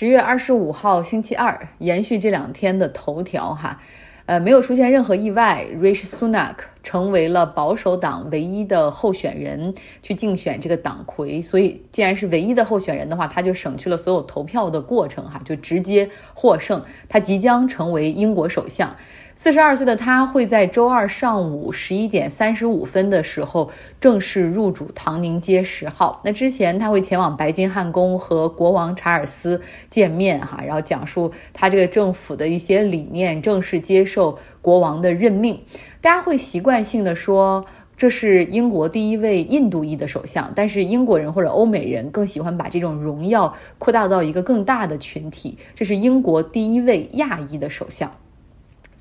十月二十五号星期二，延续这两天的头条哈，呃，没有出现任何意外，Rishi Sunak 成为了保守党唯一的候选人，去竞选这个党魁。所以，既然是唯一的候选人的话，他就省去了所有投票的过程哈，就直接获胜。他即将成为英国首相。四十二岁的他会在周二上午十一点三十五分的时候正式入主唐宁街十号。那之前他会前往白金汉宫和国王查尔斯见面，哈，然后讲述他这个政府的一些理念，正式接受国王的任命。大家会习惯性的说这是英国第一位印度裔的首相，但是英国人或者欧美人更喜欢把这种荣耀扩大到一个更大的群体，这是英国第一位亚裔的首相。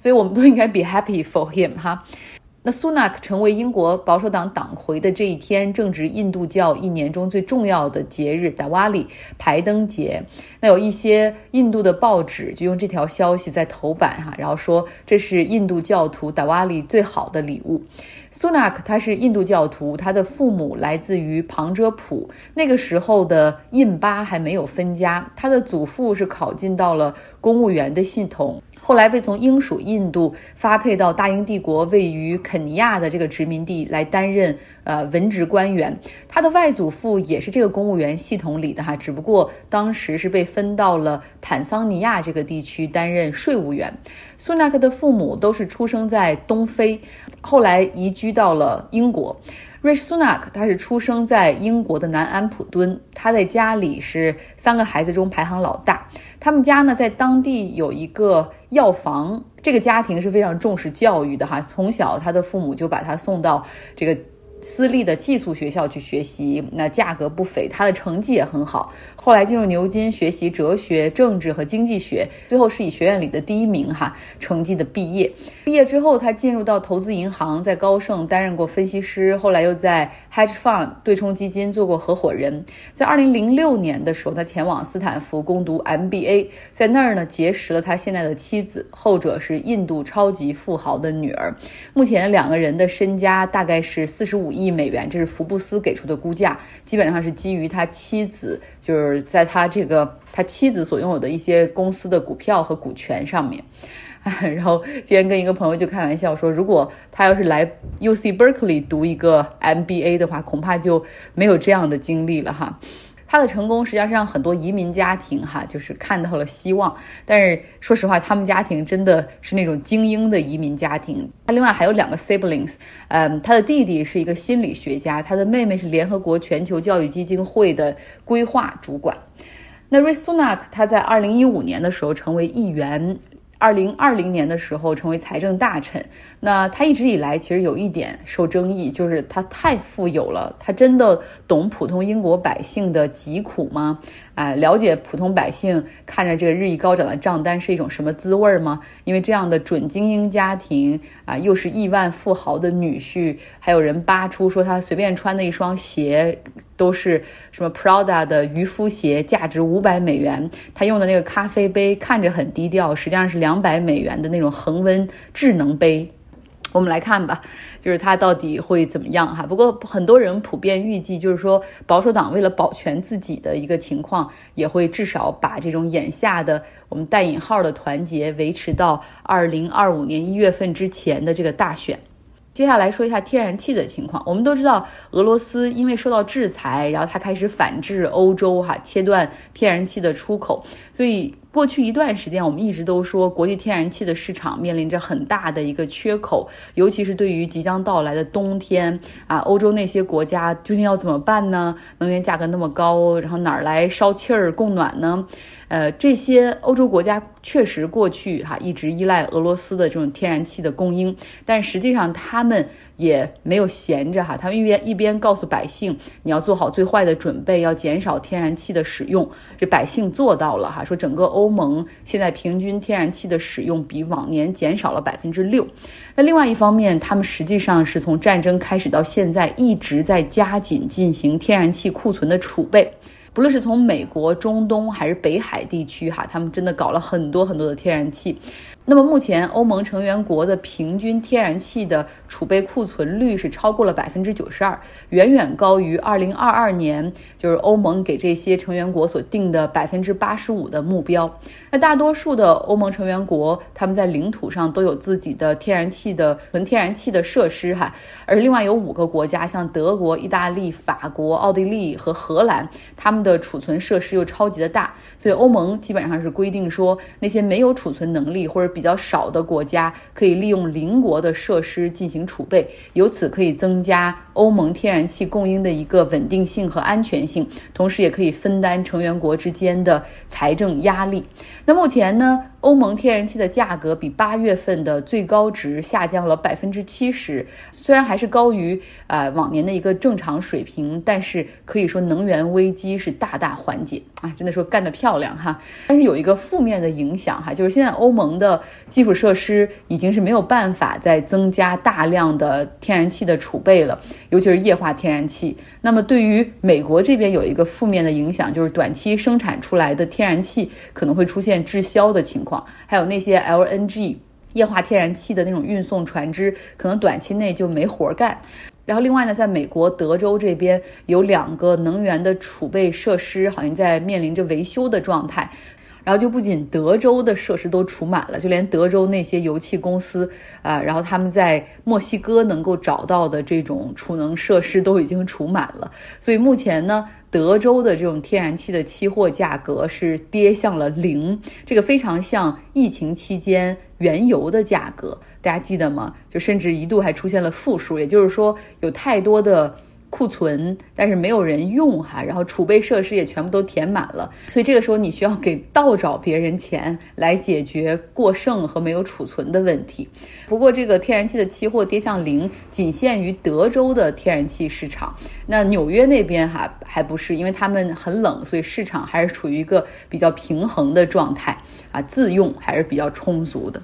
所以我们都应该 be happy for him 哈。那苏纳克成为英国保守党党魁的这一天，正值印度教一年中最重要的节日达瓦里排灯节。那有一些印度的报纸就用这条消息在头版哈，然后说这是印度教徒达瓦里最好的礼物。苏纳克他是印度教徒，他的父母来自于旁遮普，那个时候的印巴还没有分家，他的祖父是考进到了公务员的系统。后来被从英属印度发配到大英帝国位于肯尼亚的这个殖民地来担任呃文职官员。他的外祖父也是这个公务员系统里的哈，只不过当时是被分到了坦桑尼亚这个地区担任税务员。苏纳克的父母都是出生在东非，后来移居到了英国。瑞什苏纳克他是出生在英国的南安普敦，他在家里是三个孩子中排行老大。他们家呢在当地有一个药房，这个家庭是非常重视教育的哈，从小他的父母就把他送到这个。私立的寄宿学校去学习，那价格不菲，他的成绩也很好。后来进入牛津学习哲学、政治和经济学，最后是以学院里的第一名哈成绩的毕业。毕业之后，他进入到投资银行，在高盛担任过分析师，后来又在 hedge fund 对冲基金做过合伙人。在二零零六年的时候，他前往斯坦福攻读 MBA，在那儿呢结识了他现在的妻子，后者是印度超级富豪的女儿。目前两个人的身家大概是四十五五。亿美元，这是福布斯给出的估价，基本上是基于他妻子，就是在他这个他妻子所拥有的一些公司的股票和股权上面。然后今天跟一个朋友就开玩笑说，如果他要是来 U C Berkeley 读一个 M B A 的话，恐怕就没有这样的经历了哈。他的成功实际上是让很多移民家庭哈，就是看到了希望。但是说实话，他们家庭真的是那种精英的移民家庭。他另外还有两个 siblings，嗯，他的弟弟是一个心理学家，他的妹妹是联合国全球教育基金会的规划主管。那 risunark 他在二零一五年的时候成为议员。二零二零年的时候成为财政大臣，那他一直以来其实有一点受争议，就是他太富有了，他真的懂普通英国百姓的疾苦吗？哎，了解普通百姓看着这个日益高涨的账单是一种什么滋味吗？因为这样的准精英家庭啊，又是亿万富豪的女婿，还有人扒出说他随便穿的一双鞋都是什么 Prada 的渔夫鞋，价值五百美元。他用的那个咖啡杯看着很低调，实际上是两两百美元的那种恒温智能杯。我们来看吧，就是它到底会怎么样哈？不过很多人普遍预计，就是说保守党为了保全自己的一个情况，也会至少把这种眼下的我们带引号的团结维持到二零二五年一月份之前的这个大选。接下来说一下天然气的情况。我们都知道，俄罗斯因为受到制裁，然后它开始反制欧洲，哈，切断天然气的出口。所以过去一段时间，我们一直都说，国际天然气的市场面临着很大的一个缺口，尤其是对于即将到来的冬天啊，欧洲那些国家究竟要怎么办呢？能源价格那么高，然后哪儿来烧气儿供暖呢？呃，这些欧洲国家确实过去哈一直依赖俄罗斯的这种天然气的供应，但实际上他们也没有闲着哈，他们一边一边告诉百姓你要做好最坏的准备，要减少天然气的使用，这百姓做到了哈，说整个欧盟现在平均天然气的使用比往年减少了百分之六。那另外一方面，他们实际上是从战争开始到现在一直在加紧进行天然气库存的储备。不论是从美国、中东还是北海地区，哈，他们真的搞了很多很多的天然气。那么目前欧盟成员国的平均天然气的储备库存率是超过了百分之九十二，远远高于二零二二年就是欧盟给这些成员国所定的百分之八十五的目标。那大多数的欧盟成员国，他们在领土上都有自己的天然气的纯天然气的设施哈，而另外有五个国家，像德国、意大利、法国、奥地利和荷兰，他们的储存设施又超级的大，所以欧盟基本上是规定说，那些没有储存能力或者比较少的国家，可以利用邻国的设施进行储备，由此可以增加欧盟天然气供应的一个稳定性和安全性，同时也可以分担成员国之间的财政压力。那目前呢，欧盟天然气的价格比八月份的最高值下降了百分之七十，虽然还是高于呃往年的一个正常水平，但是可以说能源危机是大大缓解啊，真的说干得漂亮哈。但是有一个负面的影响哈，就是现在欧盟的基础设施已经是没有办法再增加大量的天然气的储备了，尤其是液化天然气。那么对于美国这边有一个负面的影响，就是短期生产出来的天然气可能会出现滞销的情况还有那些 LNG 液化天然气的那种运送船只，可能短期内就没活干。然后另外呢，在美国德州这边有两个能源的储备设施，好像在面临着维修的状态。然后就不仅德州的设施都储满了，就连德州那些油气公司啊，然后他们在墨西哥能够找到的这种储能设施都已经储满了。所以目前呢，德州的这种天然气的期货价格是跌向了零，这个非常像疫情期间原油的价格，大家记得吗？就甚至一度还出现了负数，也就是说有太多的。库存，但是没有人用哈，然后储备设施也全部都填满了，所以这个时候你需要给倒找别人钱来解决过剩和没有储存的问题。不过这个天然气的期货跌向零，仅限于德州的天然气市场，那纽约那边哈还不是，因为他们很冷，所以市场还是处于一个比较平衡的状态啊，自用还是比较充足的。